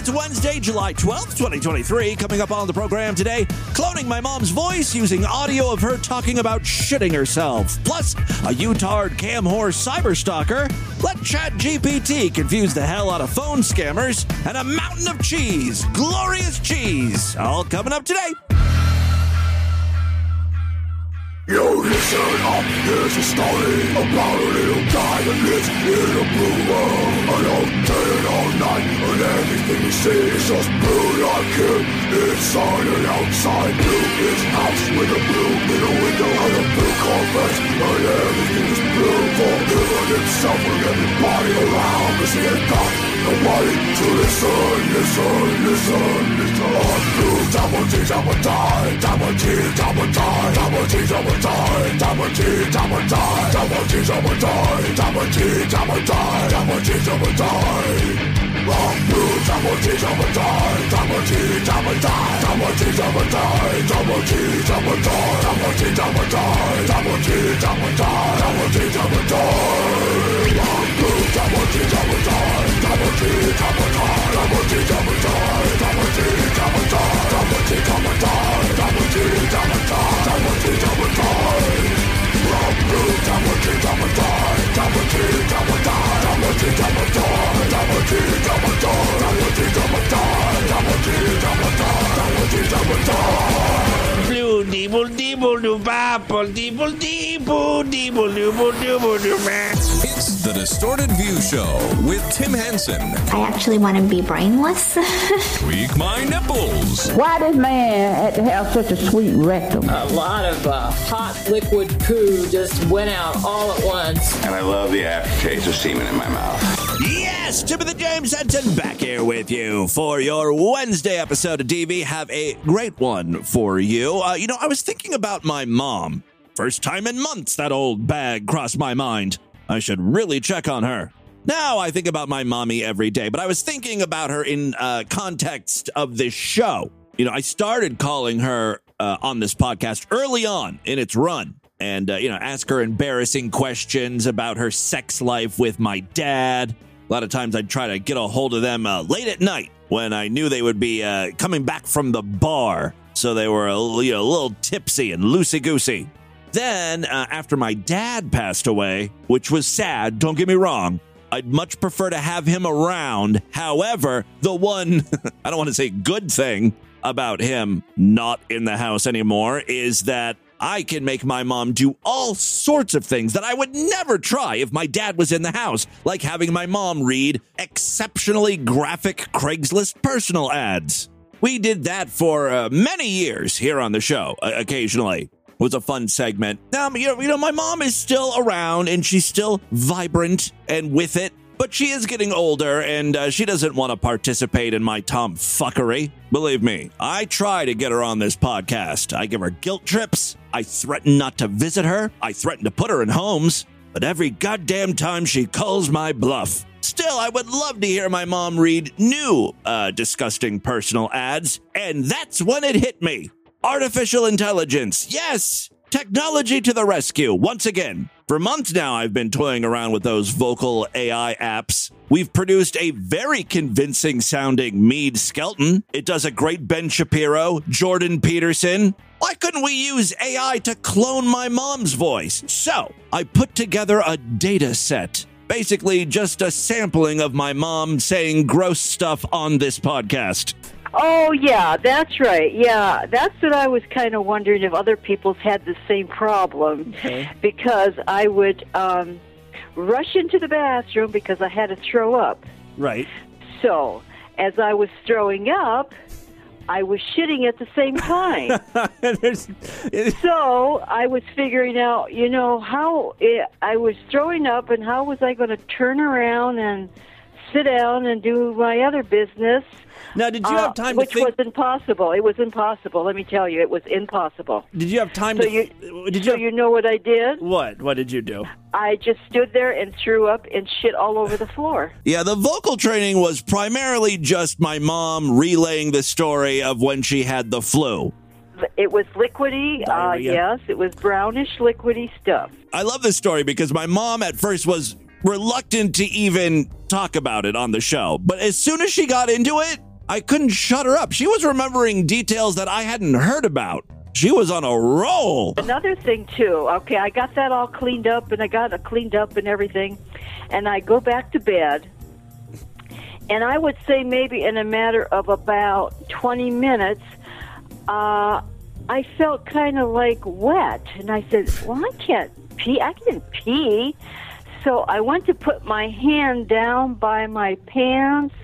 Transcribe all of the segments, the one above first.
It's Wednesday, July 12th, 2023. Coming up on the program today, cloning my mom's voice using audio of her talking about shitting herself. Plus, a Youtard cam horse cyber stalker. Let ChatGPT confuse the hell out of phone scammers. And a mountain of cheese. Glorious cheese. All coming up today. You listen up, here's a story about a little guy that lives in a blue world. And all day and all night, and everything he sees is just blue like him. Inside and outside, blue his house with a blue middle window and a blue carpet. And everything is blue for him and himself and everybody around. Missing and got nobody to listen, listen, listen, listen. Double T, double die, double T, double die, double T, double die, double T, double die, double T, double die, double T, double die, double T, double die. Wrong blue, double T, double die, double T, double die, double T, double die, double T, double die, double T, double die, double T, double die, double T, double die. Wrong blue, double T, double die, double T, double die, double T, double die, deeble deeble deeble dooble. It's the Distorted View Show with Tim Henson. I actually want to be brainless. Tweak my nipples. Why does man have to have such a sweet rectum? a lot of uh, hot liquid poo just went out all at once. and I love the aftertaste of semen in my mouth. Yes, Timothy James Henson back here with you for your Wednesday episode of DV. Have a great one for you. Uh, you know, I was thinking about my mom. First time in months that old bag crossed my mind. I should really check on her. Now I think about my mommy every day, but I was thinking about her in uh, context of this show. You know, I started calling her uh, on this podcast early on in its run and, uh, you know, ask her embarrassing questions about her sex life with my dad. A lot of times I'd try to get a hold of them uh, late at night when I knew they would be uh, coming back from the bar. So they were a, you know, a little tipsy and loosey goosey. Then, uh, after my dad passed away, which was sad, don't get me wrong, I'd much prefer to have him around. However, the one, I don't want to say good thing about him not in the house anymore is that I can make my mom do all sorts of things that I would never try if my dad was in the house, like having my mom read exceptionally graphic Craigslist personal ads. We did that for uh, many years here on the show, uh, occasionally. It was a fun segment. Now, you know, you know, my mom is still around and she's still vibrant and with it, but she is getting older and uh, she doesn't want to participate in my tomfuckery. Believe me, I try to get her on this podcast. I give her guilt trips. I threaten not to visit her. I threaten to put her in homes. But every goddamn time she calls my bluff. Still, I would love to hear my mom read new, uh, disgusting personal ads. And that's when it hit me. Artificial intelligence. Yes! Technology to the rescue, once again. For months now, I've been toying around with those vocal AI apps. We've produced a very convincing sounding Red Skelton. It does a great Ben Shapiro, Jordan Peterson. Why couldn't we use AI to clone my mom's voice? So, I put together a data set. Basically, just a sampling of my mom saying gross stuff on this podcast. Oh yeah, that's right. Yeah, that's what I was kind of wondering if other people's had the same problem because I would um, rush into the bathroom because I had to throw up. Right. So as I was throwing up, I was shitting at the same time. so I was figuring out, you know, how it, I was throwing up and how was I going to turn around and sit down and do my other business. Now, did you uh, have time to which think? was impossible. It was impossible. Let me tell you, it was impossible. Did you have time So to? you, did so you? you know what I did? what? What did you do? I just stood there and threw up and shit all over the floor. Yeah, the vocal training was primarily just my mom relaying the story of when she had the flu. It was liquidy. Uh, yes, it was brownish, liquidy stuff. I love this story because my mom at first was reluctant to even talk about it on the show. But as soon as she got into it, I couldn't shut her up. She was remembering details that I hadn't heard about. She was on a roll. Another thing too. Okay, I got that all cleaned up, and I got it cleaned up and everything, and I go back to bed. And I would say maybe in a matter of about twenty minutes, uh, I felt kind of like wet, and I said, "Well, I can't pee. I can't pee." So I went to put my hand down by my pants,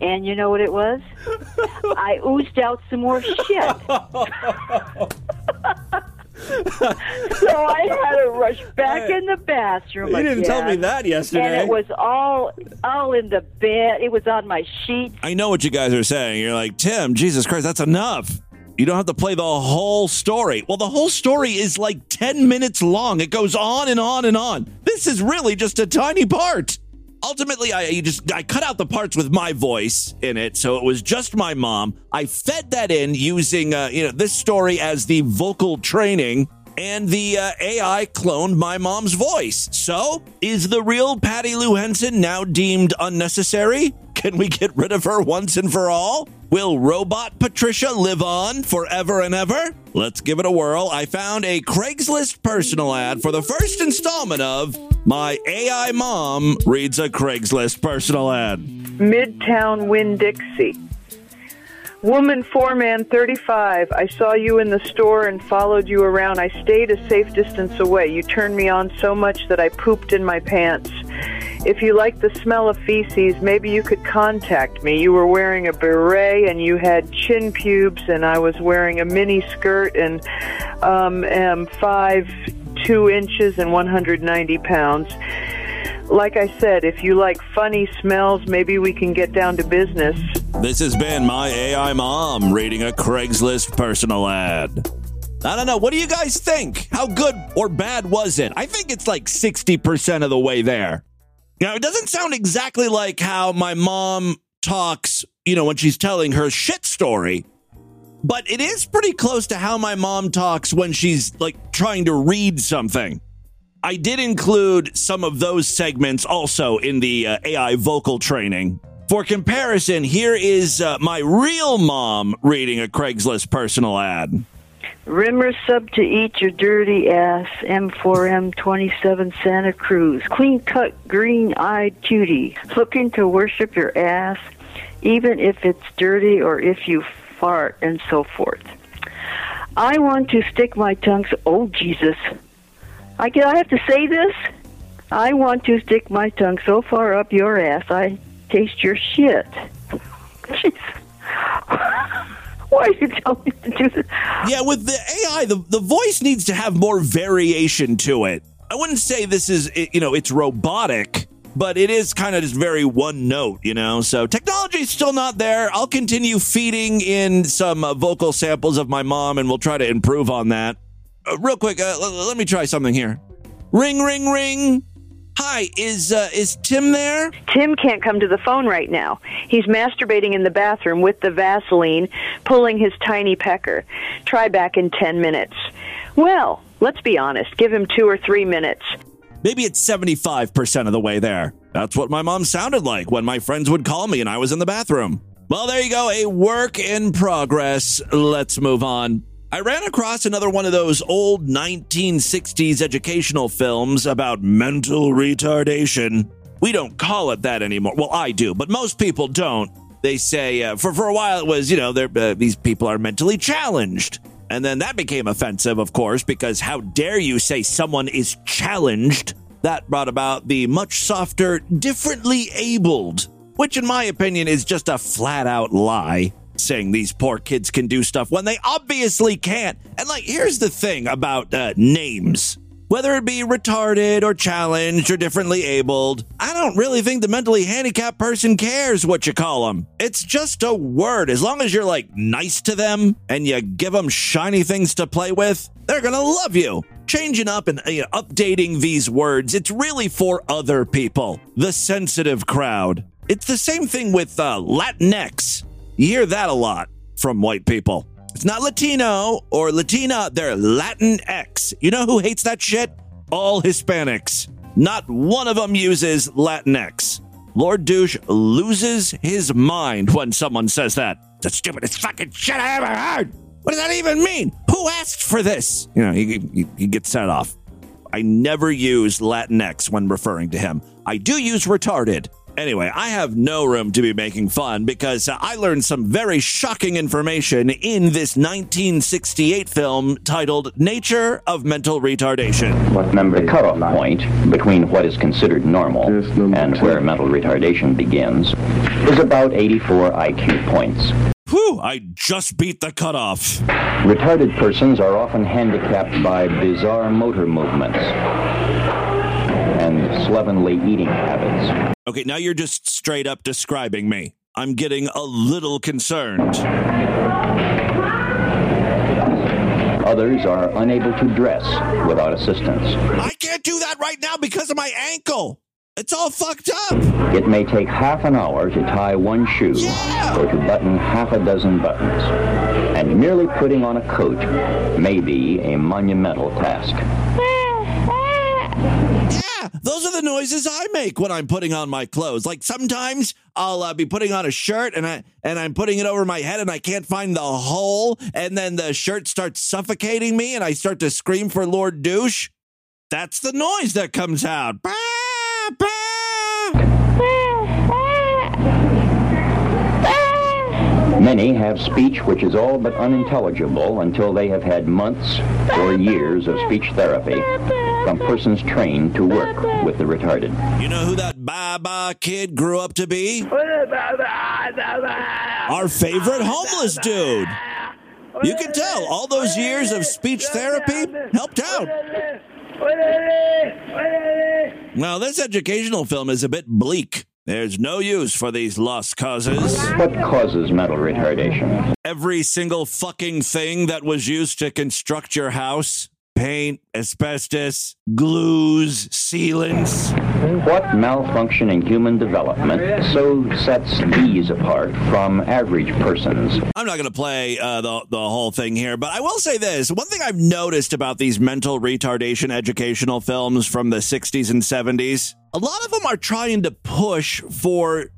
and you know what it was? I oozed out some more shit. so I had to rush back in the bathroom. You didn't tell me that yesterday. And it was all all in the bed. It was on my sheet. I know what you guys are saying. You're like, Tim, Jesus Christ, that's enough. You don't have to play the whole story. Well, the whole story is like 10 minutes long. It goes on and on and on. This is really just a tiny part. Ultimately, I just I cut out the parts with my voice in it, so it was just my mom. I fed that in using uh, you know this story as the vocal training, and the uh, AI cloned my mom's voice. So, is the real Patty Lou Henson now deemed unnecessary? Can we get rid of her once and for all? Will robot Patricia live on forever and ever? Let's give it a whirl. I found a Craigslist personal ad for the first installment of My AI Mom Reads a Craigslist Personal Ad. Midtown Winn Dixie. Woman, foreman, 35. I saw you in the store and followed you around. I stayed a safe distance away. You turned me on so much that I pooped in my pants. If you like the smell of feces, maybe you could contact me. You were wearing a beret and you had chin pubes, and I was wearing a mini skirt and um, am five two inches and 190 pounds. Like I said, if you like funny smells, maybe we can get down to business. This has been My AI Mom reading a Craigslist personal ad. I don't know. What do you guys think? How good or bad was it? I think it's like 60% of the way there. Now, it doesn't sound exactly like how my mom talks, you know, when she's telling her shit story, but it is pretty close to how my mom talks when she's like trying to read something. I did include some of those segments also in the uh, AI vocal training. For comparison, here is uh, my real mom reading a Craigslist personal ad. Rimmer sub to eat your dirty ass, M4M 27 Santa Cruz. Clean cut, green eyed cutie. Looking to worship your ass, even if it's dirty or if you fart, and so forth. I want to stick my tongue. Oh, Jesus. I, I have to say this? I want to stick my tongue so far up your ass, I taste your shit. Why are you telling me to do this? Yeah, with the AI, the, the voice needs to have more variation to it. I wouldn't say this is, you know, it's robotic, but it is kind of just very one note, you know? So technology's still not there. I'll continue feeding in some uh, vocal samples of my mom and we'll try to improve on that. Uh, real quick, uh, l- let me try something here. Ring, ring, ring. Hi, is uh, is Tim there? Tim can't come to the phone right now. He's masturbating in the bathroom with the Vaseline, pulling his tiny pecker. Try back in 10 minutes. Well, let's be honest. Give him two or three minutes. Maybe it's 75% of the way there. That's what my mom sounded like when my friends would call me and I was in the bathroom. Well, there you go, a work in progress. Let's move on. I ran across another one of those old 1960s educational films about mental retardation. We don't call it that anymore. Well, I do, but most people don't. They say uh, for for a while it was, you know, uh, these people are mentally challenged. And then that became offensive, of course, because how dare you say someone is challenged? That brought about the much softer, differently abled, which, in my opinion, is just a flat out lie saying these poor kids can do stuff when they obviously can't. And like, here's the thing about uh, names. Whether it be retarded or challenged or differently abled, I don't really think the mentally handicapped person cares what you call them. It's just a word. As long as you're like nice to them and you give them shiny things to play with, they're gonna love you. Changing up and uh, updating these words, it's really for other people, the sensitive crowd. It's the same thing with uh, Latinx. You hear that a lot from white people. It's not Latino or Latina, they're Latinx. You know who hates that shit? All Hispanics. Not one of them uses Latinx. Lord Douche loses his mind when someone says that. The stupidest fucking shit I ever heard. What does that even mean? Who asked for this? You know, he, he, he gets set off. I never use Latinx when referring to him. I do use retarded. Anyway, I have no room to be making fun because uh, I learned some very shocking information in this 1968 film titled Nature of Mental Retardation. What number The cutoff point between what is considered normal and where mental retardation begins is about 84 IQ points. Whew, I just beat the cutoff. Retarded persons are often handicapped by bizarre motor movements and slovenly eating habits. Okay, now you're just straight up describing me. I'm getting a little concerned. Others are unable to dress without assistance. I can't do that right now because of my ankle. It's all fucked up. It may take half an hour to tie one shoe Yeah. or to button half a dozen buttons. And merely putting on a coat may be a monumental task. Those are the noises I make when I'm putting on my clothes. Like sometimes I'll uh, be putting on a shirt and I and I'm putting it over my head and I can't find the hole and then the shirt starts suffocating me and I start to scream for Lord Douche. That's the noise that comes out. Bah, bah. Many have speech which is all but unintelligible until they have had months or years of speech therapy from persons trained to work with the retarded. You know who that Baba kid grew up to be? Our favorite homeless dude. You can tell all those years of speech therapy helped out. Now, this educational film is a bit bleak. There's no use for these lost causes. What causes mental retardation? Every single fucking thing that was used to construct your house paint, asbestos, glues, sealants. What malfunction in human development so sets these apart from average persons? I'm not going to play uh, the the whole thing here, but I will say this: one thing I've noticed about these mental retardation educational films from the 60s and 70s, a lot of them are trying to push for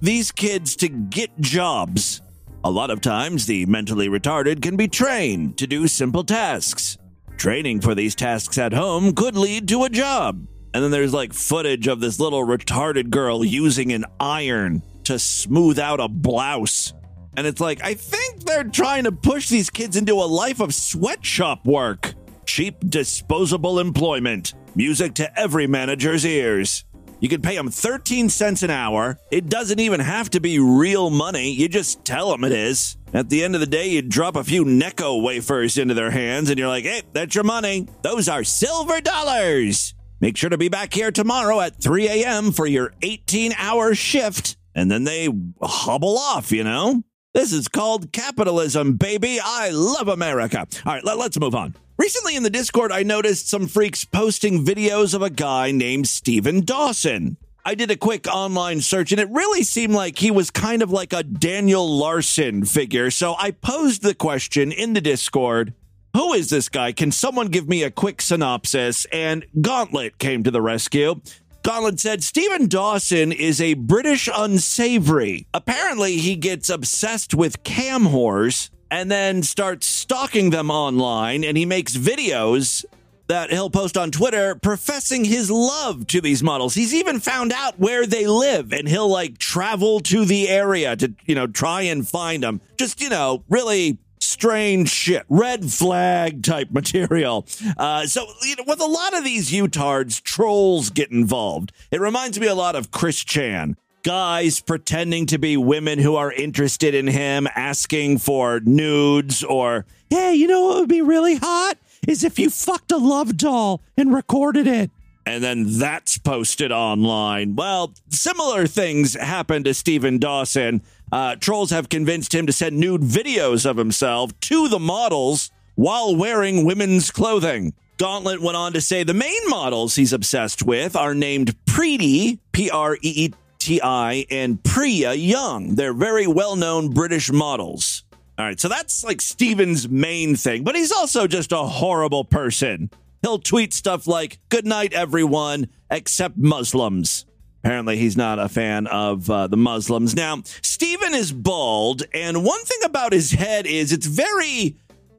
these kids to get jobs. A lot of times, the mentally retarded can be trained to do simple tasks. Training for these tasks at home could lead to a job. And then there's like footage of this little retarded girl using an iron to smooth out a blouse. And it's like, I think they're trying to push these kids into a life of sweatshop work. Cheap, disposable employment. Music to every manager's ears. You can pay them 13 cents an hour. It doesn't even have to be real money. You just tell them it is. At the end of the day, you drop a few Necco wafers into their hands and you're like, hey, that's your money. Those are silver dollars. Make sure to be back here tomorrow at 3 a.m. for your 18 hour shift. And then they hobble off, you know? This is called capitalism, baby. I love America. All right, let, us move on. Recently in the Discord, I noticed some freaks posting videos of a guy named Steven Dawson. I did a quick online search and it really seemed like he was kind of like a Daniel Larson figure. So I posed the question in the Discord Who is this guy? Can someone give me a quick synopsis? And Gauntlet came to the rescue. Gauntlet said Stephen Dawson is a British unsavory. Apparently, he gets obsessed with cam whores and then starts stalking them online, and he makes videos that he'll post on Twitter professing his love to these models. He's even found out where they live, and he'll like travel to the area to, you know, try and find them. Just, you know, really strange shit, red flag type material. Uh, so, you know, with a lot of these Youtards, trolls get involved. It reminds me a lot of Chris Chan. Guys pretending to be women who are interested in him, asking for nudes, or, hey, you know what would be really hot? Is if you fucked a love doll and recorded it. And then that's posted online. Well, similar things happened to Stephen Dawson. Uh, trolls have convinced him to send nude videos of himself to the models while wearing women's clothing. Gauntlet went on to say the main models he's obsessed with are named Preeti, P R E E T I, and Priya Young. They're very well known British models. All right, so that's like Steven's main thing, but he's also just a horrible person. He'll tweet stuff like, Good night, everyone, except Muslims. Apparently, he's not a fan of uh, the Muslims. Now, Steven is bald, and one thing about his head is it's very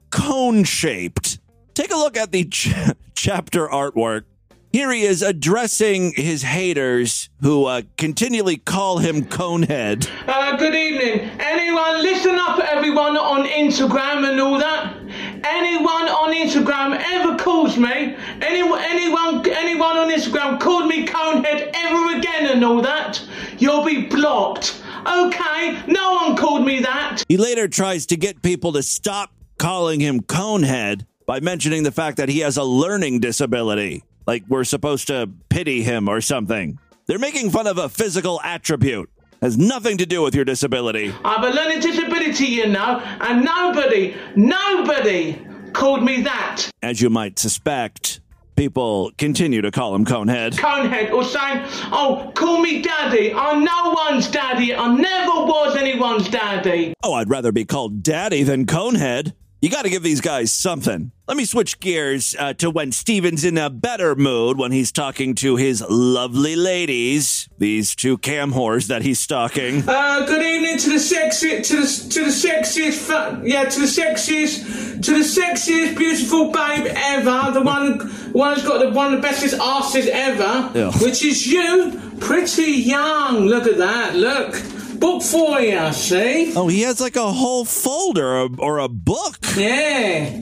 cone shaped. Take a look at the ch- chapter artwork. Here he is addressing his haters who uh, continually call him Conehead. Uh, good evening. Anyone, listen up, everyone on Instagram and all that. Anyone on Instagram ever calls me, anyone, anyone, anyone on Instagram called me Conehead ever again and all that, you'll be blocked. Okay, no one called me that. He later tries to get people to stop calling him Conehead by mentioning the fact that he has a learning disability. Like we're supposed to pity him or something. They're making fun of a physical attribute. Has nothing to do with your disability. I have a learning disability, you know, and nobody, nobody called me that. As you might suspect, people continue to call him Conehead. Conehead or saying, oh, call me daddy. I'm no one's daddy. I never was anyone's daddy. Oh, I'd rather be called Daddy than Conehead. You got to give these guys something. Let me switch gears uh, to when Steven's in a better mood when he's talking to his lovely ladies, these two cam whores that he's stalking. Uh, good evening to the sexy, to the to the sexiest, fu- yeah, to the sexiest, to the sexiest, beautiful babe ever, the one, one who's got the one of the bestest asses ever, Yeah. which is you, pretty young. Look at that. Look, book for you. See? Oh, he has like a whole folder or, or a book. Yeah.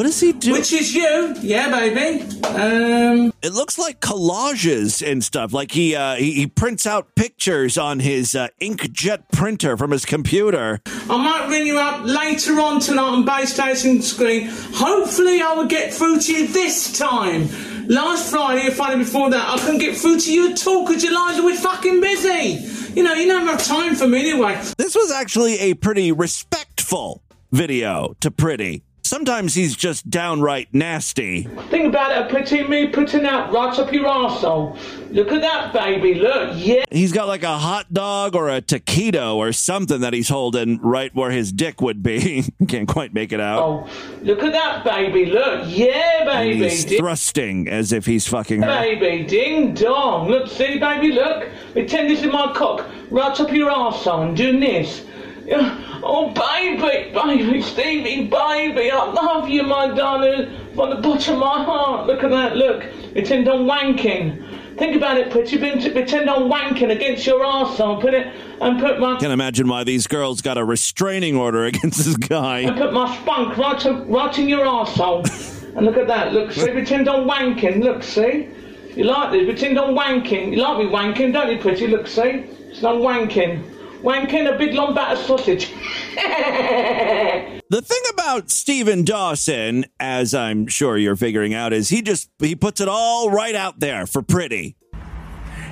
What does he do? Which is you? Yeah, baby. Um. It looks like collages and stuff. Like he uh, he, he prints out pictures on his uh, inkjet printer from his computer. I might ring you up later on tonight on Babe Station Screen. Hopefully, I will get through to you this time. Last Friday, or Friday before that, I couldn't get through to you at all because your lines were fucking busy. You know, you don't have time for me anyway. This was actually a pretty respectful video to Pretty. Sometimes he's just downright nasty. Think about it, putting me putting that right up your arsehole. Look at that, baby. Look, yeah. He's got like a hot dog or a taquito or something that he's holding right where his dick would be. Can't quite make it out. Oh, look at that, baby. Look, yeah, baby. He's Ding- thrusting as if he's fucking her. Baby, ding dong. Look, see, baby, look. Pretend this is my cock right up your arsehole and doing this. Yeah. Oh, baby, baby, Stevie, baby, I love you, my darling, from the bottom of my heart. Look at that, look. Pretend I'm wanking. Think about it, pretty. Pretend I'm wanking against your arsehole. Put it and put my Can't imagine why these girls got a restraining order against this guy. and put my spunk right, to, right in your arsehole. and look at that, look, see, pretend I'm wanking, look, see? You like this? Pretend I'm wanking. You like me wanking, don't you, pretty? Look, see? It's not wanking. Wanking a big long battered sausage. The thing about Steven Dawson, as I'm sure you're figuring out, is he just he puts it all right out there for Pretty.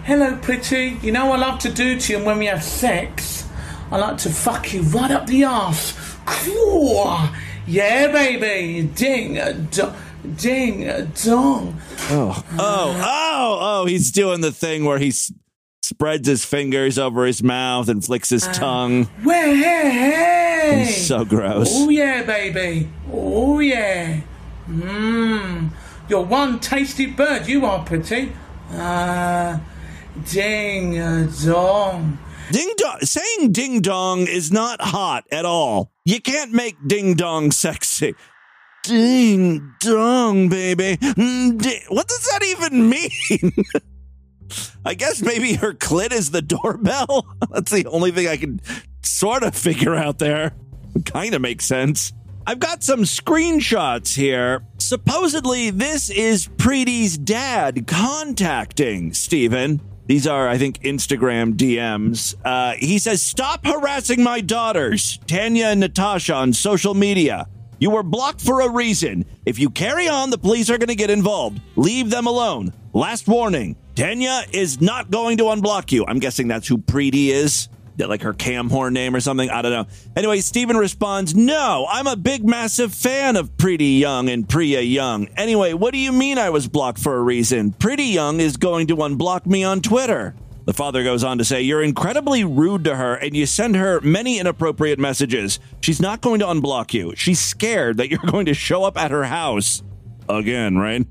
Hello, pretty. You know what I love to do to you when we have sex? I like to fuck you right up the arse. Cool. Yeah, baby. Ding a dong. Ding a dong. Oh, oh, oh, oh! He's doing the thing where he s- spreads his fingers over his mouth and flicks his tongue. Well, hey, hey. It's so gross. Oh yeah, baby. Oh yeah. Mmm. You're one tasty bird. You are pretty. Ah, ding dong. Ding dong. Saying ding dong is not hot at all. You can't make ding dong sexy. Ding dong, baby. Mm, di- What does that even mean? I guess maybe her clit is the doorbell. That's the only thing I can sort of figure out there. Kind of makes sense. I've got some screenshots here. Supposedly, this is Preeti's dad contacting Steven. These are, I think, Instagram DMs. Uh, he says, Stop harassing my daughters, Tanya and Natasha, on social media. You were blocked for a reason. If you carry on, the police are going to get involved. Leave them alone. Last warning Tanya is not going to unblock you. I'm guessing that's who Preeti is. Like her cam horn name or something. I don't know. Anyway, Steven responds, No, I'm a big, massive fan of Pretty Young and Priya Young. Anyway, what do you mean I was blocked for a reason? Pretty Young is going to unblock me on Twitter. The father goes on to say, You're incredibly rude to her and you send her many inappropriate messages. She's not going to unblock you. She's scared that you're going to show up at her house. Again, right?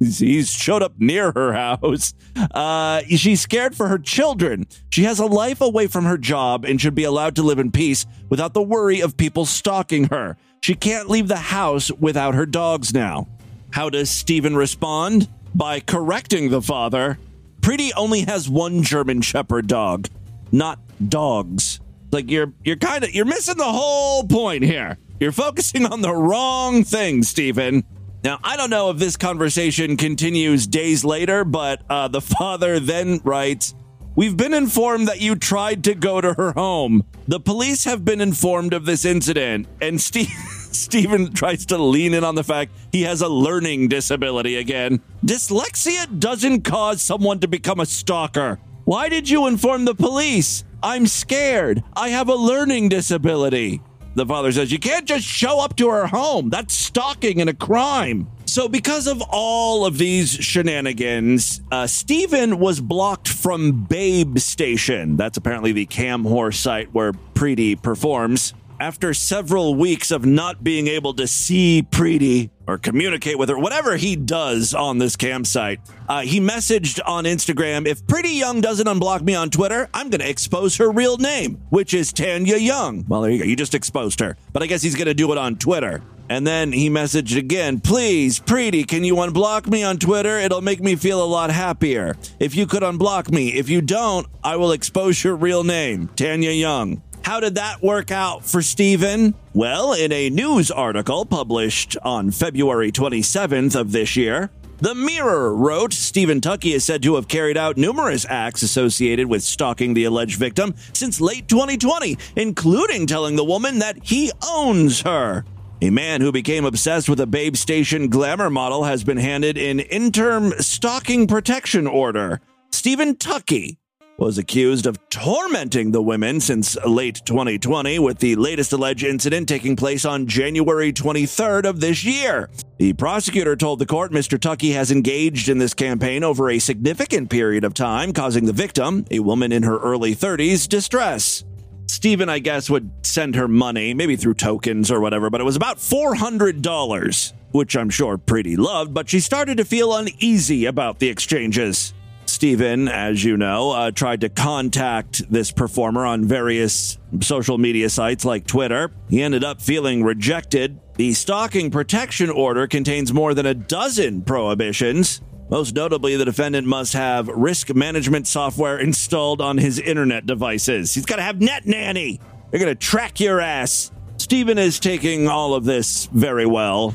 He's showed up near her house. Uh, she's scared for her children. She has a life away from her job and should be allowed to live in peace without the worry of people stalking her. She can't leave the house without her dogs now. How does Stephen respond? By correcting the father. Pretty only has one German Shepherd dog, not dogs. Like you're you're kind of you're missing the whole point here. You're focusing on the wrong thing, Stephen. Now, I don't know if this conversation continues days later, but uh, the father then writes We've been informed that you tried to go to her home. The police have been informed of this incident, and Steve. Stephen tries to lean in on the fact he has a learning disability again. Dyslexia doesn't cause someone to become a stalker. Why did you inform the police? I'm scared. I have a learning disability. The father says, You can't just show up to her home. That's stalking and a crime. So, because of all of these shenanigans, uh, Stephen was blocked from Babe Station. That's apparently the cam horse site where Preeti performs. After several weeks of not being able to see Preeti or communicate with her, whatever he does on this campsite, uh, he messaged on Instagram If Pretty Young doesn't unblock me on Twitter, I'm going to expose her real name, which is Tanya Young. Well, there you go. You just exposed her. But I guess he's going to do it on Twitter. And then he messaged again, please, Preeti, can you unblock me on Twitter? It'll make me feel a lot happier. If you could unblock me. If you don't, I will expose your real name, Tanya Young. How did that work out for Stephen? Well, in a news article published on February 27th of this year, the Mirror wrote Stephen Tucky is said to have carried out numerous acts associated with stalking the alleged victim since late 2020, including telling the woman that he owns her. A man who became obsessed with a Babe Station glamour model has been handed an interim stalking protection order. Stephen Tucky was accused of tormenting the women since late 2020, with the latest alleged incident taking place on January 23rd of this year. The prosecutor told the court Mr. Tucky has engaged in this campaign over a significant period of time, causing the victim, a woman in her early 30s, distress. Stephen, I guess, would send her money, maybe through tokens or whatever, but it was about $400, which I'm sure Pretty loved, but she started to feel uneasy about the exchanges. Stephen, as you know, uh, tried to contact this performer on various social media sites like Twitter. He ended up feeling rejected. The stalking protection order contains more than a dozen prohibitions. Most notably, the defendant must have risk management software installed on his internet devices. He's got to have Net Nanny. They're going to track your ass. Stephen is taking all of this very well.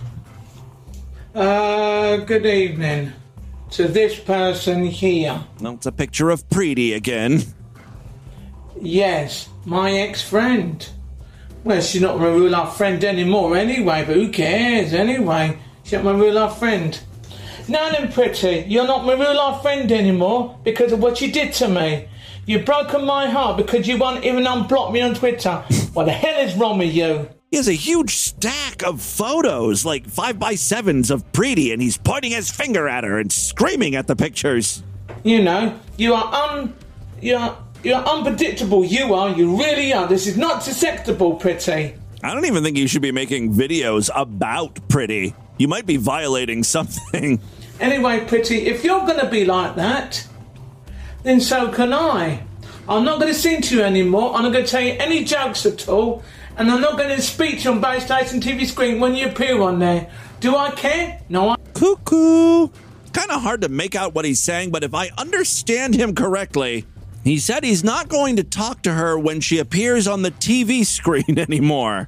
Uh, good evening to this person here. It's a picture of Preeti again. Yes, my ex-friend. Well, she's not my real life friend anymore anyway, but who cares anyway? She's not my real life friend. Now then, Pretty, you're not my real life friend anymore because of what you did to me. You've broken my heart because you won't even unblock me on Twitter. what the hell is wrong with you? He has a huge stack of photos, like five by sevens of Preeti, and he's pointing his finger at her and screaming at the pictures. You know, you are un, you're you're unpredictable. You are. You really are. This is not acceptable, Pretty. I don't even think you should be making videos about Pretty. You might be violating something. Anyway, Pretty, if you're going to be like that, then so can I. I'm not going to sing to you anymore. I'm not going to tell you any jokes at all. And I'm not going to speak on Babe Station TV screen when you appear on there. Do I care? No, I. Cuckoo. Kind of hard to make out what he's saying, but if I understand him correctly, he said he's not going to talk to her when she appears on the TV screen anymore.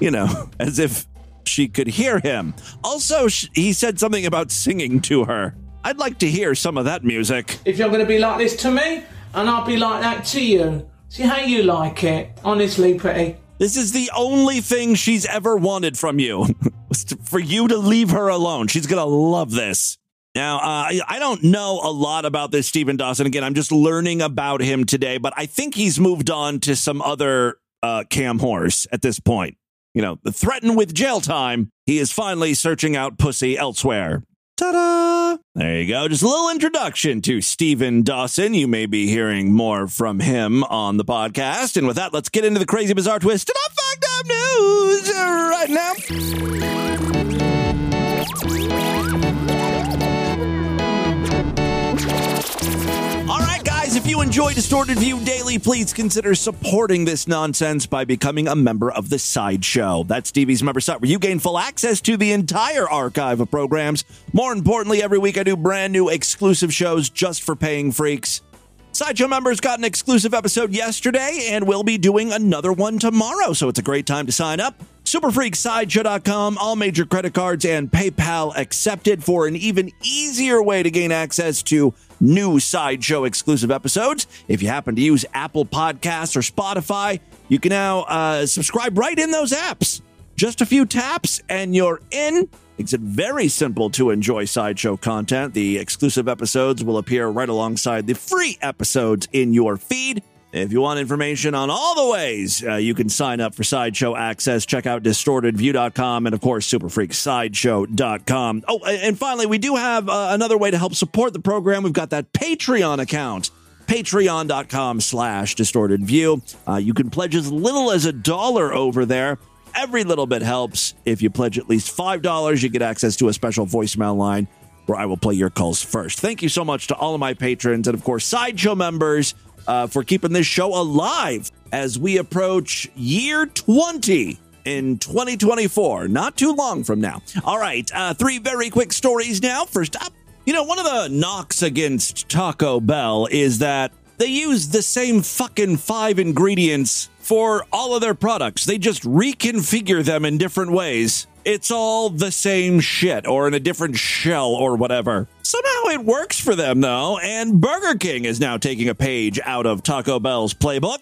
You know, as if she could hear him. Also, he said something about singing to her. I'd like to hear some of that music. If you're going to be like this to me, and I'll be like that to you. See how you like it. Honestly, pretty. This is the only thing she's ever wanted from you. for you to leave her alone. She's to love this. Now, uh, I don't know a lot about this Stephen Dawson. Again, I'm just learning about him today, but I think he's moved on to some other uh, cam horse at this point. You know, threatened with jail time, he is finally searching out pussy elsewhere. Ta-da! There you go. Just a little introduction to Stephen Dawson. You may be hearing more from him on the podcast. And with that, let's get into the crazy, bizarre twist and up fucked up news right now. Enjoy Distorted View Daily, please consider supporting this nonsense by becoming a member of the Sideshow. That's Stevie's member site where you gain full access to the entire archive of programs. More importantly, every week I do brand new exclusive shows just for paying freaks. Sideshow members got an exclusive episode yesterday, and we'll be doing another one tomorrow, so it's a great time to sign up. SuperFreakSideshow.com, all major credit cards and PayPal accepted for an even easier way to gain access to new Sideshow exclusive episodes. If you happen to use Apple Podcasts or Spotify, you can now uh, subscribe right in those apps. Just a few taps, and you're in. Makes it very simple to enjoy Sideshow content. The exclusive episodes will appear right alongside the free episodes in your feed. If you want information on all the ways uh, you can sign up for Sideshow access, check out distortedview.com and, of course, superfreaksideshow.com. Oh, and finally, we do have uh, another way to help support the program. We've got that Patreon account patreon.com slash distorted view uh, you can pledge as little as a dollar over there. Every little bit helps. If you pledge at least $5 you get access to a special voicemail line where i will play your calls first. Thank you so much to all of my patrons and of course sideshow members uh, for keeping this show alive as we approach year 20 in 2024. Not too long from now. All right, uh, three very quick stories now. First up, you know, one of the knocks against Taco Bell is that they use the same fucking five ingredients for all of their products. They just reconfigure them in different ways. It's all the same shit or in a different shell or whatever. Somehow it works for them though, and Burger King is now taking a page out of Taco Bell's playbook,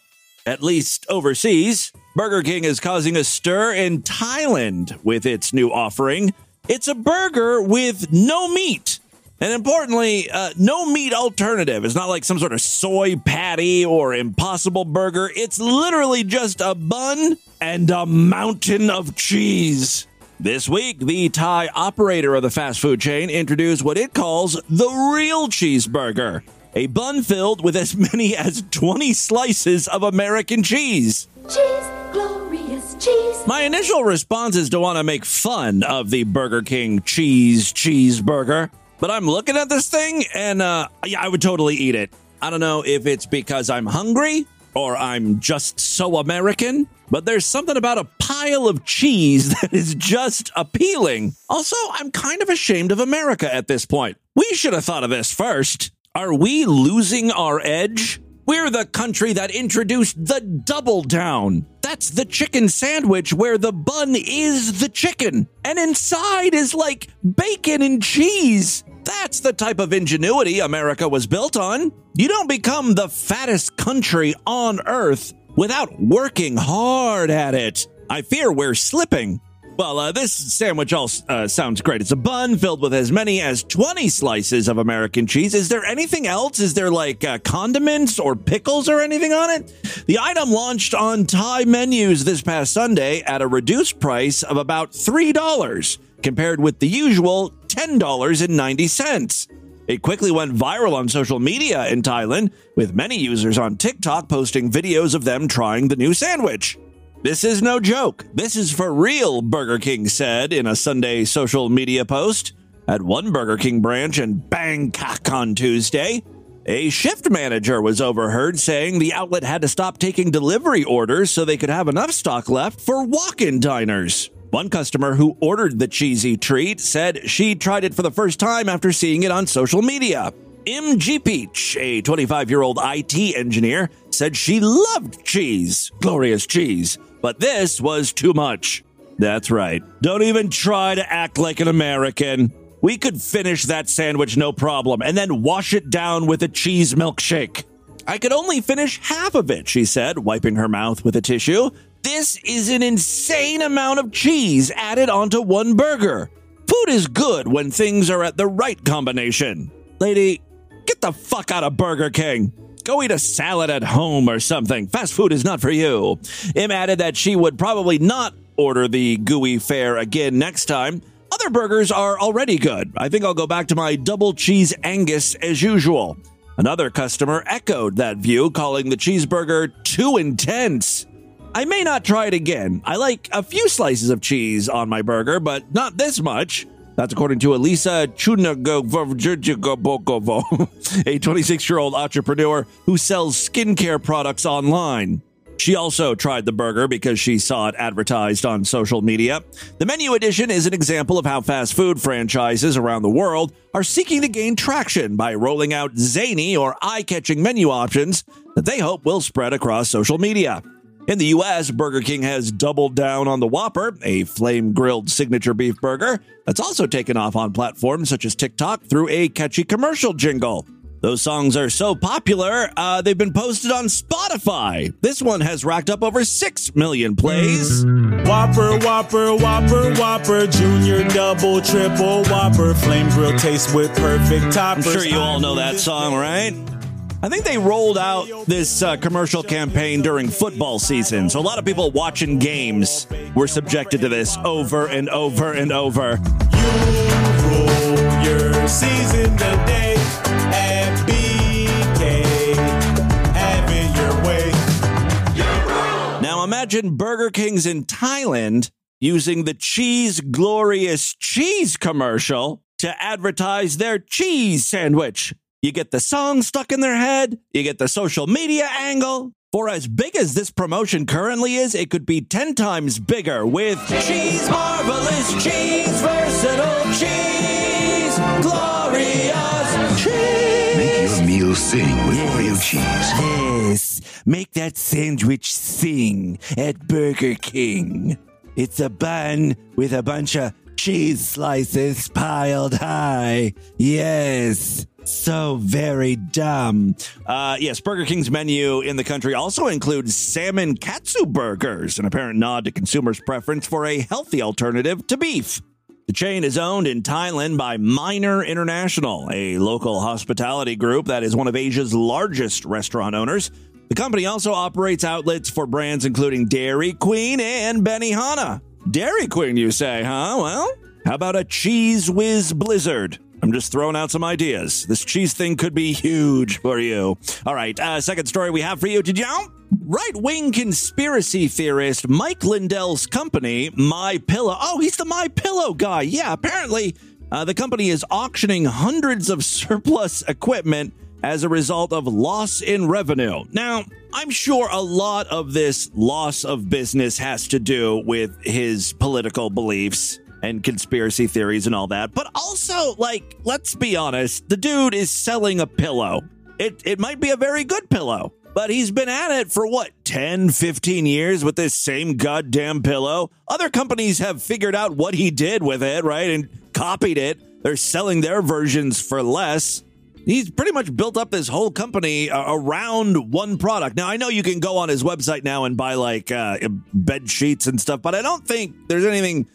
at least overseas. Burger King is causing a stir in Thailand with its new offering. It's a burger with no meat. And importantly, uh, no meat alternative. It's not like some sort of soy patty or impossible burger. It's literally just a bun and a mountain of cheese. This week, the Thai operator of the fast food chain introduced what it calls the real cheeseburger a bun filled with as many as 20 slices of American cheese. Cheese, glorious cheese. My initial response is to want to make fun of the Burger King cheese cheeseburger, but I'm looking at this thing and uh, yeah, I would totally eat it. I don't know if it's because I'm hungry or I'm just so American, but there's something about a pile of cheese that is just appealing. Also, I'm kind of ashamed of America at this point. We should have thought of this first. Are we losing our edge? We're the country that introduced the double down. That's the chicken sandwich where the bun is the chicken, and inside is like bacon and cheese. That's the type of ingenuity America was built on. You don't become the fattest country on earth without working hard at it. I fear we're slipping. Well, uh, this sandwich all uh, sounds great. It's a bun filled with as many as 20 slices of American cheese. Is there anything else? Is there like uh, condiments or pickles or anything on it? The item launched on Thai menus this past Sunday at a reduced price of about $3, compared with the usual $10.90. It quickly went viral on social media in Thailand, with many users on TikTok posting videos of them trying the new sandwich. This is no joke. This is for real, Burger King said in a Sunday social media post. At one Burger King branch in Bangkok on Tuesday, a shift manager was overheard saying the outlet had to stop taking delivery orders so they could have enough stock left for walk in diners. One customer who ordered the cheesy treat said she tried it for the first time after seeing it on social media. MG Peach, a 25 year old IT engineer, said she loved cheese, glorious cheese, but this was too much. That's right. Don't even try to act like an American. We could finish that sandwich no problem and then wash it down with a cheese milkshake. I could only finish half of it, she said, wiping her mouth with a tissue. This is an insane amount of cheese added onto one burger. Food is good when things are at the right combination. Lady, get the fuck out of Burger King. Go eat a salad at home or something. Fast food is not for you. Im added that she would probably not order the gooey fare again next time. Other burgers are already good. I think I'll go back to my double cheese Angus as usual. Another customer echoed that view, calling the cheeseburger too intense. I may not try it again. I like a few slices of cheese on my burger, but not this much. That's according to Elisa Chunagogvovovo, a 26 year old entrepreneur who sells skincare products online. She also tried the burger because she saw it advertised on social media. The menu edition is an example of how fast food franchises around the world are seeking to gain traction by rolling out zany or eye catching menu options that they hope will spread across social media. In the US, Burger King has doubled down on the Whopper, a flame grilled signature beef burger that's also taken off on platforms such as TikTok through a catchy commercial jingle. Those songs are so popular, uh, they've been posted on Spotify. This one has racked up over 6 million plays. Whopper, Whopper, Whopper, Whopper, Junior, Double, Triple, Whopper, Flame Grill taste with perfect Top. I'm sure you all know that song, right? I think they rolled out this uh, commercial campaign during football season. So a lot of people watching games were subjected to this over and over and over. Rule your season today at BK. Have it your way. Now imagine Burger King's in Thailand using the Cheese Glorious Cheese commercial to advertise their cheese sandwich. You get the song stuck in their head, you get the social media angle. For as big as this promotion currently is, it could be 10 times bigger with Cheese Marvelous Cheese Versatile Cheese Glorious Cheese. Make your meal sing with Oreo cheese. Yes, make that sandwich sing at Burger King. It's a bun with a bunch of cheese slices piled high. Yes. So very dumb. Uh, yes, Burger King's menu in the country also includes salmon katsu burgers, an apparent nod to consumers' preference for a healthy alternative to beef. The chain is owned in Thailand by Minor International, a local hospitality group that is one of Asia's largest restaurant owners. The company also operates outlets for brands including Dairy Queen and Benihana. Dairy Queen, you say, huh? Well, how about a Cheez Whiz Blizzard? I'm just throwing out some ideas. This cheese thing could be huge for you. All right, uh, second story we have for you. Did you know? Right wing conspiracy theorist Mike Lindell's company, My Pillow. Oh, he's the My Pillow guy. Yeah, apparently uh, the company is auctioning hundreds of surplus equipment as a result of loss in revenue. Now, I'm sure a lot of this loss of business has to do with his political beliefs and conspiracy theories and all that. But also, like, let's be honest, the dude is selling a pillow. It it might be a very good pillow, but he's been at it for what, 10, 15 years with this same goddamn pillow. Other companies have figured out what he did with it, right? And copied it. They're selling their versions for less. He's pretty much built up this whole company uh, around one product. Now, I know you can go on his website now and buy like uh, bed sheets and stuff, but I don't think there's anything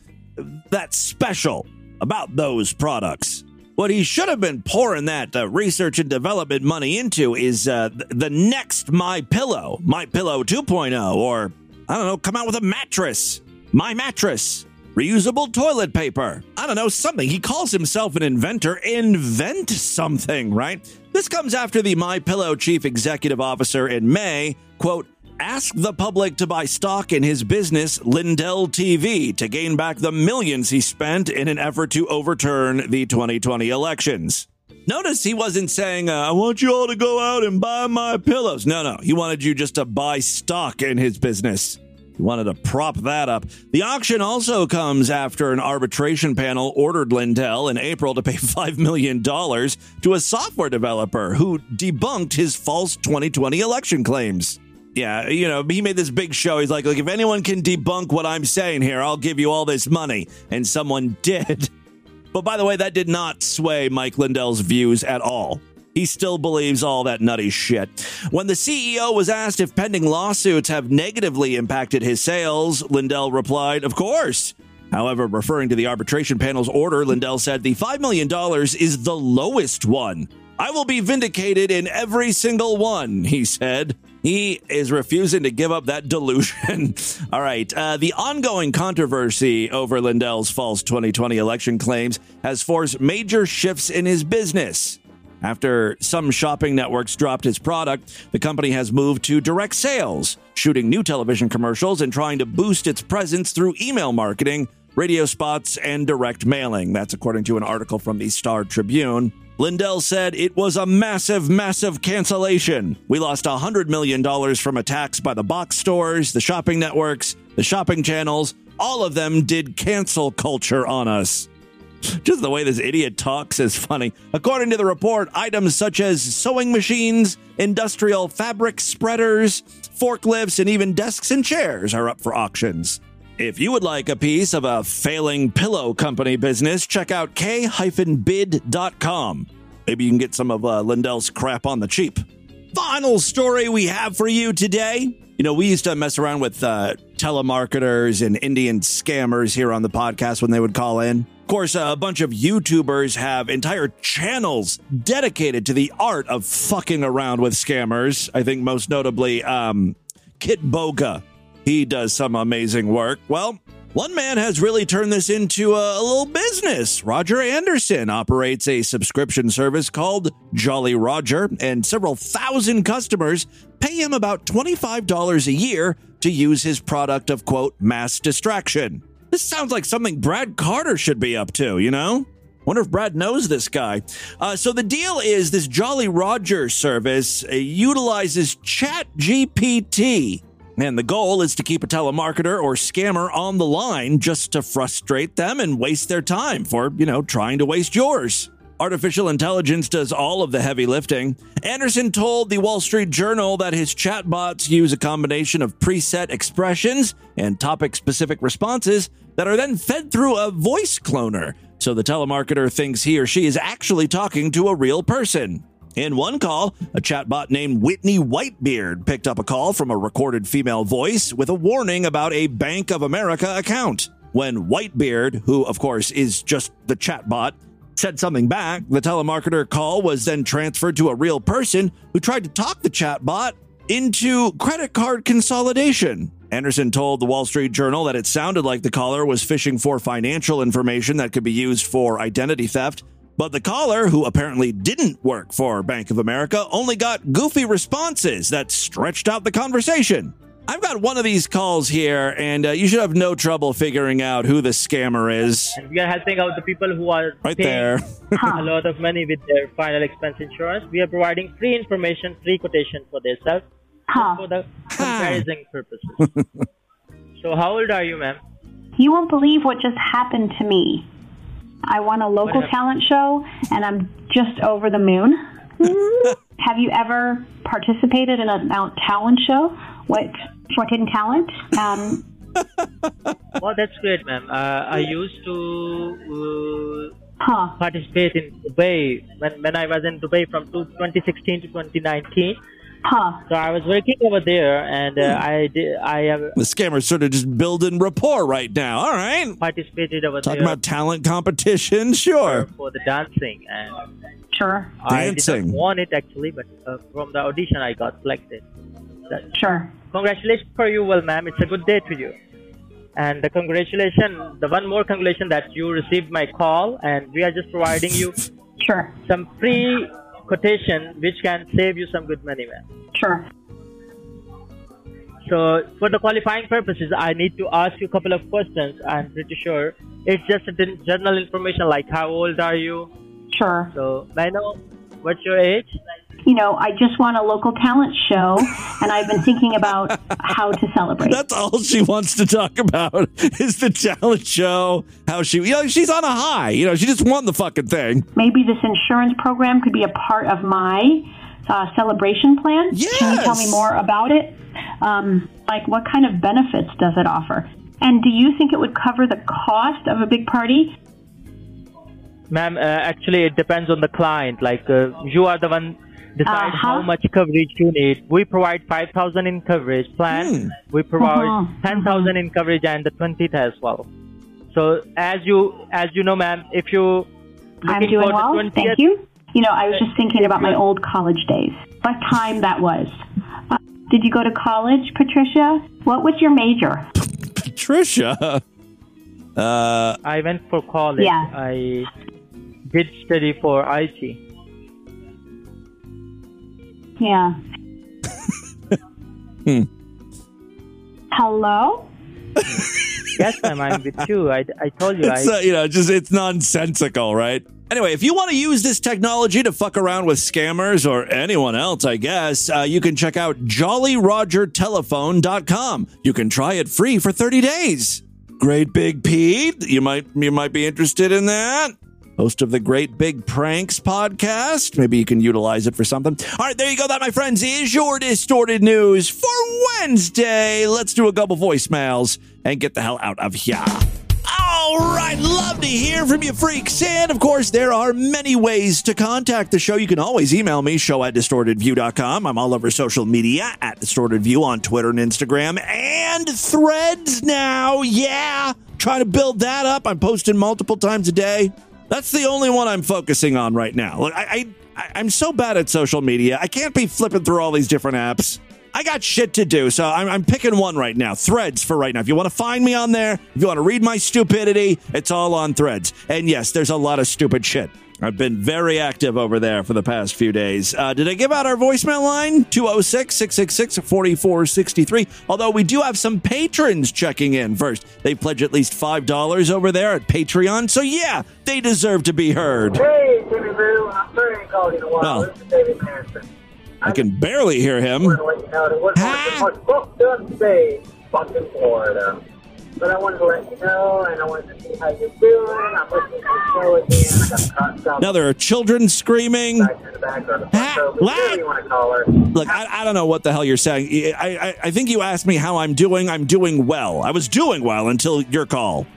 that special about those products. What he should have been pouring that uh, research and development money into is uh, th- the next My Pillow, My Pillow 2.0, or I don't know, come out with a mattress, My Mattress, reusable toilet paper. I don't know, something. He calls himself an inventor. Invent something, right? This comes after the My Pillow chief executive officer in May, quote, asked the public to buy stock in his business, Lindell TV, to gain back the millions he spent in an effort to overturn the 2020 elections. Notice he wasn't saying, uh, I want you all to go out and buy my pillows. No, no. He wanted you just to buy stock in his business. He wanted to prop that up. The auction also comes after an arbitration panel ordered Lindell in April to pay $5 million to a software developer who debunked his false 2020 election claims. Yeah, you know, he made this big show. He's like, look, if anyone can debunk what I'm saying here, I'll give you all this money. And someone did. But by the way, that did not sway Mike Lindell's views at all. He still believes all that nutty shit. When the CEO was asked if pending lawsuits have negatively impacted his sales, Lindell replied, Of course. However, referring to the arbitration panel's order, Lindell said the $5 million is the lowest one. I will be vindicated in every single one, he said. He is refusing to give up that delusion. All right. Uh, the ongoing controversy over Lindell's false 2020 election claims has forced major shifts in his business. After some shopping networks dropped his product, the company has moved to direct sales, shooting new television commercials and trying to boost its presence through email marketing radio spots, and direct mailing. That's according to an article from the Star Tribune. Lindell said it was a massive, massive cancellation. We lost $100 million from attacks by the box stores, the shopping networks, the shopping channels. All of them did cancel culture on us. Just the way this idiot talks is funny. According to the report, items such as sewing machines, industrial fabric spreaders, forklifts, and even desks and chairs are up for auctions. If you would like a piece of a failing pillow company business, check out k-bid.com. Maybe you can get some of uh, Lindell's crap on the cheap. Final story we have for you today. You know, we used to mess around with uh, telemarketers and Indian scammers here on the podcast when they would call in. Of course, uh, a bunch of YouTubers have entire channels dedicated to the art of fucking around with scammers. I think most notably, um, Kitboga. He does some amazing work. Well, one man has really turned this into a, little business. Roger Anderson operates a subscription service called Jolly Roger, and several thousand customers pay him about $25 a year to use his product of, quote, mass distraction. This sounds like something Brad Carter should be up to, you know? Wonder if Brad knows this guy. Uh, so the deal is this Jolly Roger service uh, utilizes Chat GPT. And the goal is to keep a telemarketer or scammer on the line just to frustrate them and waste their time for, you know, trying to waste yours. Artificial intelligence does all of the heavy lifting. Anderson told the Wall Street Journal that his chatbots use a combination of preset expressions and topic specific responses that are then fed through a voice cloner. So the telemarketer thinks he or she is actually talking to a real person. In one call, a chatbot named Whitney Whitebeard picked up a call from a recorded female voice with a warning about a Bank of America account. When Whitebeard, who of course is just the chatbot, said something back, the telemarketer call was then transferred to a real person who tried to talk the chatbot into credit card consolidation. Anderson told the Wall Street Journal that it sounded like the caller was fishing for financial information that could be used for identity theft. But the caller, who apparently didn't work for Bank of America, only got goofy responses that stretched out the conversation. I've got one of these calls here, and uh, you should have no trouble figuring out who the scammer is. And we are helping out the people who are Right paying there. a lot of money with their final expense insurance. We are providing free information, free quotation for themselves just for the comparison purposes. so, how old are you, ma'am? You won't believe what just happened to me. I won a local talent show, and I'm just over the moon. Have you ever participated in a Mount talent show? What what in talent? Um, Oh, that's great, ma'am. Uh, I used to uh, huh. participate in Dubai when, when I was in Dubai from 2016 to 2019. Huh. So I was working over there, and uh, I did. I have The scammer's sort of just building rapport right now. All right. participated over there. Talking there about talent competition, sure. for the dancing, and sure. I did Dancing. not want it actually, but uh, from the audition I got selected. That- Sure. Congratulations for you, well, ma'am. It's a good day to you. And the congratulations, the one more congratulations that you received my call, and we are just providing you Sure. some free quotation which can save you some good money, man. Sure. So, for the qualifying purposes, I need to ask you a couple of questions. I'm pretty sure it's just gen- general information like how old are you? Sure. So, may I know what's your age? You know, I just won a local talent show, and I've been thinking about how to celebrate. That's all she wants to talk about is the talent show. How she, you know, she's on a high. You know, she just won the fucking thing. Maybe this insurance program could be a part of my uh, celebration plan. Yes. Can you tell me more about it? Um, like, what kind of benefits does it offer? And do you think it would cover the cost of a big party? Ma'am, uh, actually, it depends on the client. Like, uh, you are the one decide Uh-huh. how much coverage you need. We provide 5,000 in coverage plan. We provide Uh-huh. 10,000 in coverage and the 20th as well. So, as you as you know, ma'am, if you I'm looking doing well. 20th, Thank you. You know, I was just thinking about my old college days. What time that was. Uh, did you go to college, Patricia? What was your major? Patricia. Uh, I went for college. Yeah. I did study for IT. Yeah. Hmm. Hello? Yes, ma'am. I'm with you. I, I told you. It's I, uh, you know just it's nonsensical, right? Anyway, if you want to use this technology to fuck around with scammers or anyone else, I guess, uh, you can check out jollyrogertelephone.com. You can try it free for 30 days. Great Big Pete, you might you might be interested in that. Host of the Great Big Pranks podcast. Maybe you can utilize it for something. All right, there you go. That, my friends, is your distorted news for Wednesday. Let's do a couple voicemails and get the hell out of here. All right, love to hear from you freaks. And of course, there are many ways to contact the show. You can always email me, show at distortedview.com. I'm all over social media at distortedview on Twitter and Instagram and threads now. Yeah, trying to build that up. I'm posting multiple times a day. That's the only one I'm focusing on right now. Look, I, I, I'm so bad at social media. I can't be flipping through all these different apps. I got shit to do, so I'm, I'm picking one right now. Threads for right now. If you want to find me on there, if you want to read my stupidity, it's all on Threads. And yes, there's a lot of stupid shit. I've been very active over there for the past few days. Uh, did I give out our voicemail line? 206 666 4463. Although we do have some patrons checking in first. They pledge at least $5 over there at Patreon. So yeah, they deserve to be heard. Hey, Timmy Boo. I'm sorry I called you in a while. Oh. This is David. I can barely hear him. wanted to let you know that we're ah. most booked up today, fucking Florida. But I wanted to let you know, and I wanted to see how you're doing. I'm listening to the show again. I got the cross out Now there are children screaming. in the background. Ah, so, whatever you want to call her. Look, I, I don't know what the hell you're saying. I, I, I think you asked me how I'm doing. I'm doing well. I was doing well until your call.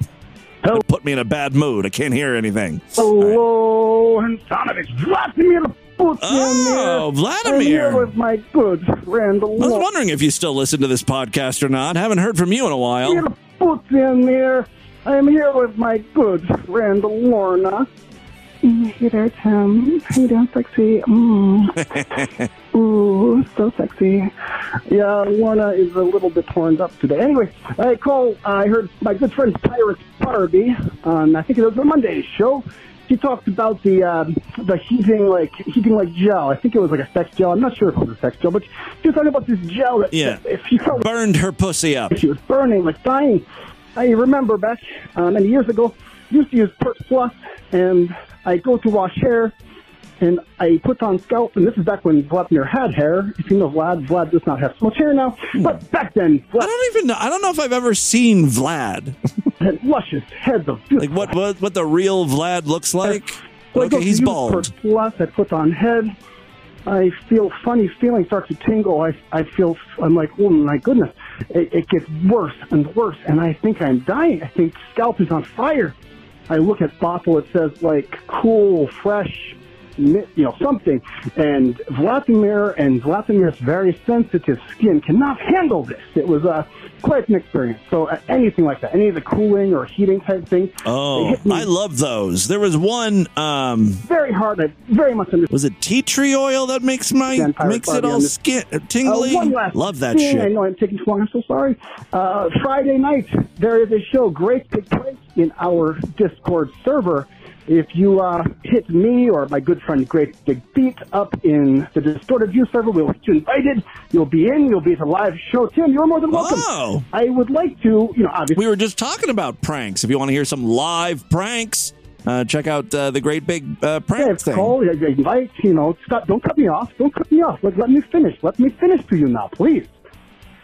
It put me in a bad mood. I can't hear anything. Hello, and son of it's Vladimir Putin Oh. Vladimir. I'm here with my good friend. I was wondering if you still listen to this podcast or not. Haven't heard from you in a while. Vladimir Putin here. I'm here with my good friend Lorna. Mm, Hey there, Tim. How you doing, sexy? Mm. Ooh, so sexy. Yeah, Lorna is a little bit torn up today. Anyway, I call. I heard my good friend Pirates Barbie on. I think it was the Monday show. She talked about the um, the heating like heating like gel. I think it was like a sex gel. I'm not sure if it was a sex gel, but she was talking about this gel that, Yeah. if she felt Burned her pussy up. she was burning, like dying. I remember back uh, many years ago, used to use Perk Plus, and I go to wash hair, and I put on scalp, and this is back when Vladimir had hair. If you know Vlad, Vlad does not have so much hair now, but back then, Vlad I don't even know. I don't know if I've ever seen Vlad. had luscious heads of Like what what, what the real Vlad looks like. Go Okay, he's bald. Plus, I put on head. I feel funny feeling start to tingle. I, I feel, I'm like, oh my goodness. It, it gets worse and worse, and I think I'm dying. I think scalp is on fire. I look at bottle, it says like cool, fresh, you know, something. And Vladimir and Vladimir's very sensitive skin cannot handle this. It was uh, quite an experience. So uh, anything like that, any of the cooling or heating type thing, Oh, I love those. There was one. Um, very hard. I very much understand. was it tea tree oil that makes my makes it all skin tingly? Uh, one last love that thing. I know I'm taking too long. I'm so sorry. Uh, Friday night, there is a show, Great Big Place, in our Discord server. If you uh, hit me or my good friend Great Big Pete up in the Distorted View server, we'll get you invited. You'll be in. You'll be at the live show. Tim, you're more than welcome. Oh. I would like to, you know, obviously. We were just talking about pranks. If you want to hear some live pranks, uh, check out uh, the Great Big uh, Prank Yeah, thing. call, invite, you know, stop, don't cut me off. Don't cut me off. Let, let me finish. Let me finish to you now, please.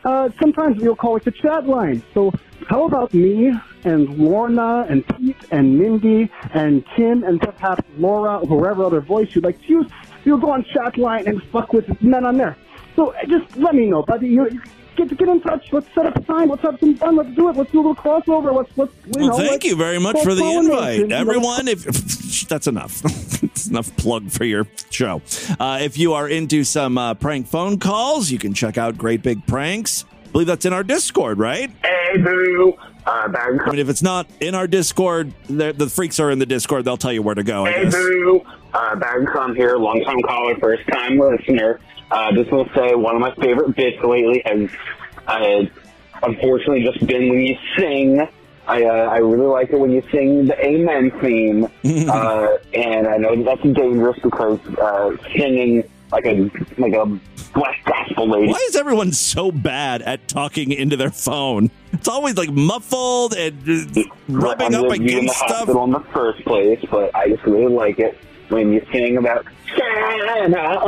Uh, sometimes we'll call it the chat line. So how about me and Lorna and Pete and Mindy and Tim and perhaps Laura or whoever other voice you'd like to use? You'll go on chat line and fuck with men on there. So just let me know, buddy. You get get in touch. Let's set up a time. Let's have some fun. Let's do it. Let's do a little crossover. Let's let's. You Well, know, thank let's you very much for the invite, and, you know, everyone. If, that's enough, it's enough plug for your show. Uh, if you are into some uh, prank phone calls, you can check out Great Big Pranks. I believe that's in our Discord, right? Hey, boo. Uh, I mean, if it's not in our Discord, the freaks are in the Discord. They'll tell you where to go. I Hey, guess. boo. Uh, Bagcom here, long time caller, first time listener. Uh, just to say one of my favorite bits lately has uh, unfortunately just been when you sing. I, uh, I really like it when you sing the Amen theme. uh, and I know that's dangerous because uh, singing like a like a black gospel lady. Why is everyone so bad at talking into their phone? It's always like muffled and rubbing up I'm you in the against stuff. hospital in the first place, but I just really like it when you sing about Santa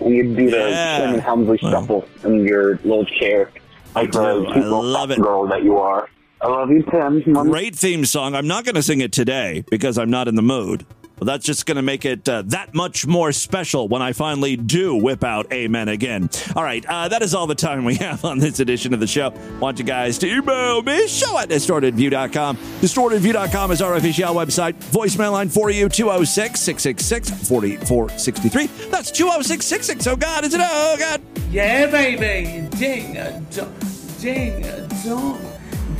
and you do the Yeah. Sherman Hemsley shuffle in your little chair, like the do. cute I little love it. girl that you are. I love you, Tim. Great theme song. I'm not going to sing it today because I'm not in the mood. But that's just going to make it uh, that much more special when I finally do whip out Amen again. All right, uh, that is all the time we have on this edition of the show. Want you guys to email me, show at distortedview.com. Distortedview.com is our official website. Voicemail line for you, 206 666 4463. That's 206 666. Oh, God, is it? Oh, God. Yeah, baby. Ding a dong. Ding dong.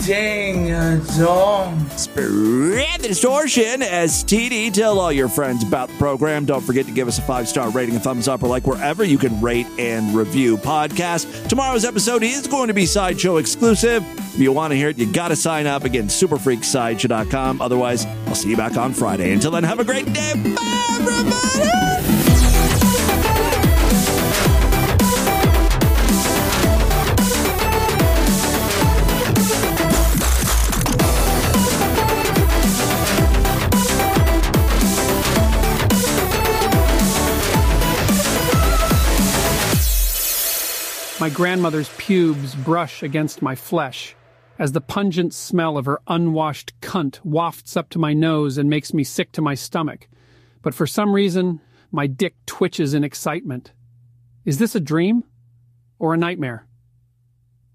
Ding a uh, dong. Spread the distortion as TD. Tell all your friends about the program. Don't forget to give us a five star rating, a thumbs up, or like wherever you can rate and review podcasts. Tomorrow's episode is going to be Sideshow exclusive. If you want to hear it, you got to sign up. Again, superfreaksideshow.com. Otherwise, I'll see you back on Friday. Until then, have a great day. Bye, everybody. My grandmother's pubes brush against my flesh as the pungent smell of her unwashed cunt wafts up to my nose and makes me sick to my stomach. But for some reason, my dick twitches in excitement. Is this a dream or a nightmare?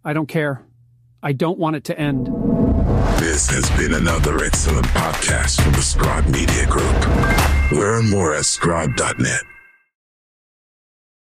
I don't care. I don't want it to end. This has been another excellent podcast from the Scribe Media Group. Learn more at scribe.net.